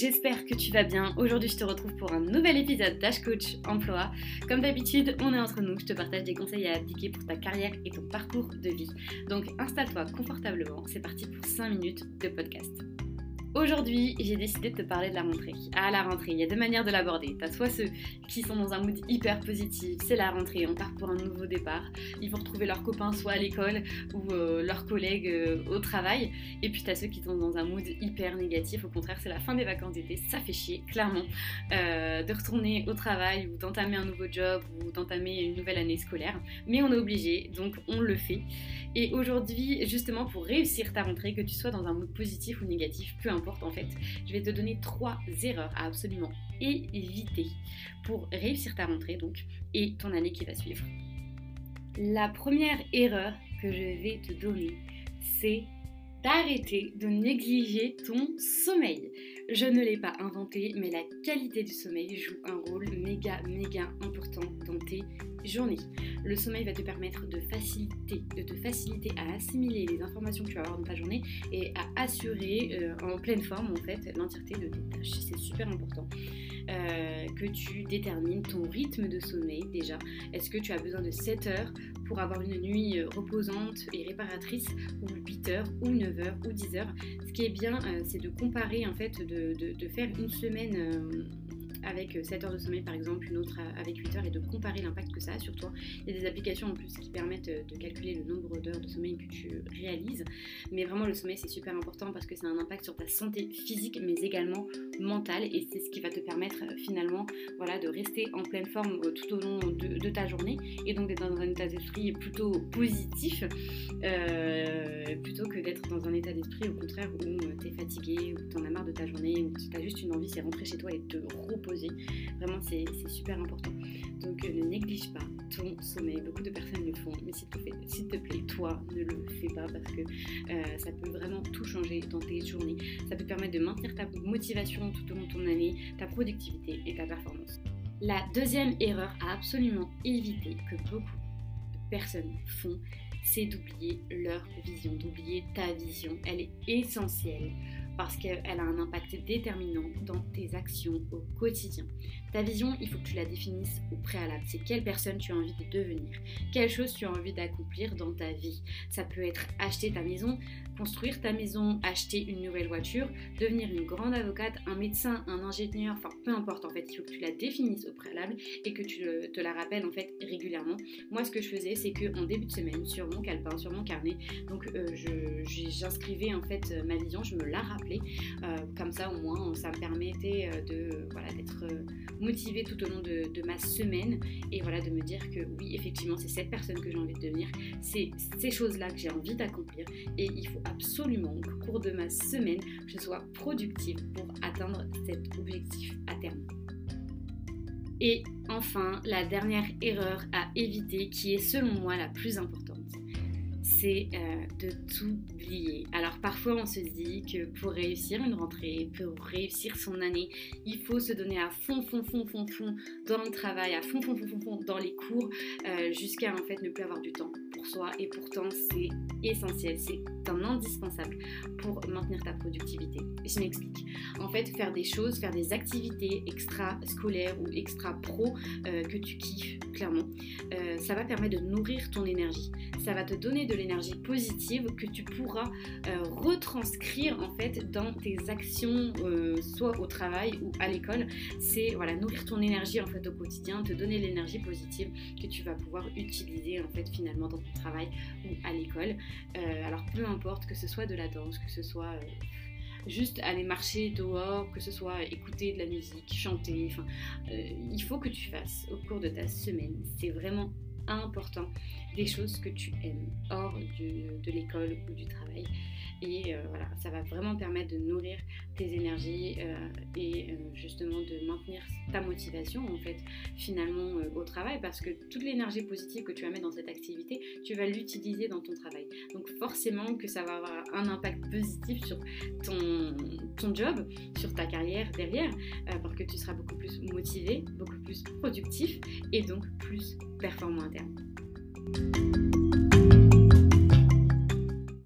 j'espère que tu vas bien. Aujourd'hui, je te retrouve pour un nouvel épisode d'Ash Coach Emploi. Comme d'habitude, on est entre nous, je te partage des conseils à appliquer pour ta carrière et ton parcours de vie. Donc installe-toi confortablement, c'est parti pour 5 minutes de podcast. Aujourd'hui, j'ai décidé de te parler de la rentrée. Ah, la rentrée, il y a deux manières de l'aborder. T'as soit ceux qui sont dans un mood hyper positif, c'est la rentrée, on part pour un nouveau départ. Ils vont retrouver leurs copains soit à l'école ou euh, leurs collègues euh, au travail. Et puis t'as ceux qui sont dans un mood hyper négatif. Au contraire, c'est la fin des vacances d'été, ça fait chier, clairement, euh, de retourner au travail ou d'entamer un nouveau job ou d'entamer une nouvelle année scolaire. Mais on est obligé, donc on le fait. Et aujourd'hui, justement, pour réussir ta rentrée, que tu sois dans un mood positif ou négatif, peu importe en fait, je vais te donner trois erreurs à absolument éviter pour réussir ta rentrée donc et ton année qui va suivre. La première erreur que je vais te donner, c'est d'arrêter de négliger ton sommeil. Je ne l'ai pas inventé, mais la qualité du sommeil joue un rôle méga, méga important dans tes journées. Le sommeil va te permettre de faciliter, de te faciliter à assimiler les informations que tu vas avoir dans ta journée et à assurer euh, en pleine forme en fait l'entièreté de tes tâches. C'est super important. Euh, que tu détermines ton rythme de sommeil déjà. Est-ce que tu as besoin de 7 heures pour avoir une nuit euh, reposante et réparatrice ou 8 heures ou 9 heures ou 10 heures. Ce qui est bien, c'est de comparer en fait, de, de faire une semaine avec 7 euh, heures de sommeil par exemple, une autre avec 8 heures et de comparer l'impact que ça a sur toi. Il y a des applications en plus qui permettent euh, de calculer le nombre d'heures de sommeil que tu réalises. Mais vraiment le sommeil c'est super important parce que ça a un impact sur ta santé physique mais également mentale et c'est ce qui va te permettre euh, finalement voilà, de rester en pleine forme tout au long de, ta journée et donc d'être dans un état d'esprit plutôt positif plutôt que d'être dans un état d'esprit au contraire où tu es fatigué, où tu en as marre de ta journée, où tu as juste une envie c'est rentrer chez toi et te reposer Vraiment, c'est super important. Donc, euh, ne néglige pas ton sommeil. Beaucoup de personnes le font, mais s'il te, te, plaît, toi, ne le fais pas parce que euh, ça peut vraiment tout changer dans tes journées. Ça peut permettre de maintenir ta motivation tout au long de ton année, ta productivité et ta performance. La deuxième erreur à absolument éviter que beaucoup de personnes font, c'est d'oublier leur vision, d'oublier ta vision. Elle est essentielle parce qu'elle a un impact déterminant dans tes actions au quotidien. Ta vision, il faut que tu la définisses au préalable. C'est quelle personne tu as envie de devenir, quelle chose tu as envie d'accomplir dans ta vie. Ça peut être acheter ta maison, construire ta maison, acheter une nouvelle voiture, devenir une grande avocate, un médecin, un ingénieur, enfin peu importe en fait, il faut que tu la définisses au préalable et que tu te la rappelles en fait régulièrement. Moi ce que je faisais c'est que en début de semaine sur mon calepin, sur mon carnet, donc euh, j'inscrivais en fait ma vision, je me la rappelais, euh, comme ça au moins ça me permettait euh, de voilà d'être motivée tout au long de, de, ma semaine et voilà de me dire que oui effectivement c'est cette personne que j'ai envie de devenir, c'est ces choses là que j'ai envie d'accomplir et il faut absolument qu'au cours de ma semaine, je sois productive pour atteindre cet objectif à terme. Et enfin, la dernière erreur à éviter qui est selon moi la plus importante, c'est euh, de tout oublier. Alors parfois on se dit que pour réussir une rentrée, pour réussir son année, il faut se donner à fond, fond, fond, fond, fond dans le travail, à fond, fond, fond, fond, fond dans les cours, euh, jusqu'à en fait ne plus avoir du temps pour soi. Et pourtant c'est essentiel, c'est un indispensable pour maintenir ta productivité. Je m'explique. En fait, faire des choses, faire des activités extra-scolaires ou extra-pro euh, que tu kiffes, clairement, ça va permettre de nourrir ton énergie. Ça va te donner de l'énergie positive que tu pourras euh, retranscrire en fait dans tes actions, euh, soit au travail ou à l'école. C'est voilà nourrir ton énergie en fait au quotidien, te donner l'énergie positive que tu vas pouvoir utiliser en fait finalement dans ton travail ou à l'école. Euh, alors peu importe que ce soit de la danse, que ce soit juste aller marcher dehors, que ce soit écouter de la musique, chanter, enfin, il faut que tu fasses au cours de ta semaine. C'est vraiment important des choses que tu aimes hors de l'école ou du travail. Et euh, voilà, ça va vraiment permettre de nourrir tes énergies euh, et euh, justement de maintenir ta motivation en fait finalement au travail parce que toute l'énergie positive que tu vas mettre dans cette activité, tu vas l'utiliser dans ton travail. Donc forcément que ça va avoir un impact positif sur ton, ton job, sur ta carrière derrière, parce que tu seras beaucoup plus motivé, beaucoup plus productif et donc plus performant à terme.